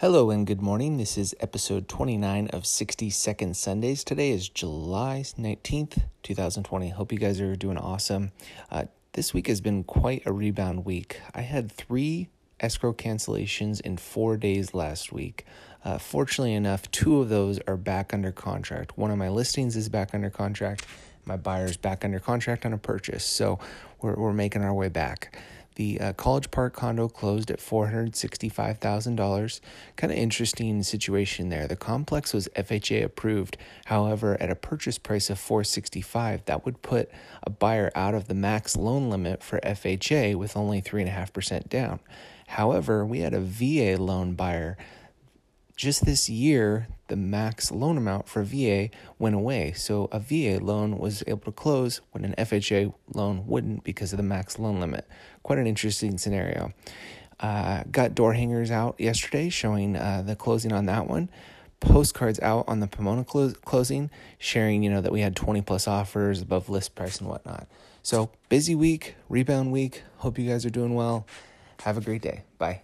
Hello and good morning. This is episode 29 of 60 Second Sundays. Today is July 19th, 2020. Hope you guys are doing awesome. Uh, this week has been quite a rebound week. I had three escrow cancellations in four days last week. Uh, fortunately enough, two of those are back under contract. One of my listings is back under contract. My buyer's back under contract on a purchase. So we're, we're making our way back. The uh, College Park condo closed at $465,000. Kind of interesting situation there. The complex was FHA approved. However, at a purchase price of 465, that would put a buyer out of the max loan limit for FHA with only 3.5% down. However, we had a VA loan buyer just this year, the max loan amount for VA went away. So a VA loan was able to close when an FHA loan wouldn't because of the max loan limit. Quite an interesting scenario. Uh, got door hangers out yesterday showing uh, the closing on that one. Postcards out on the Pomona clo- closing, sharing you know that we had 20 plus offers above list price and whatnot. So busy week, rebound week. Hope you guys are doing well. Have a great day. Bye.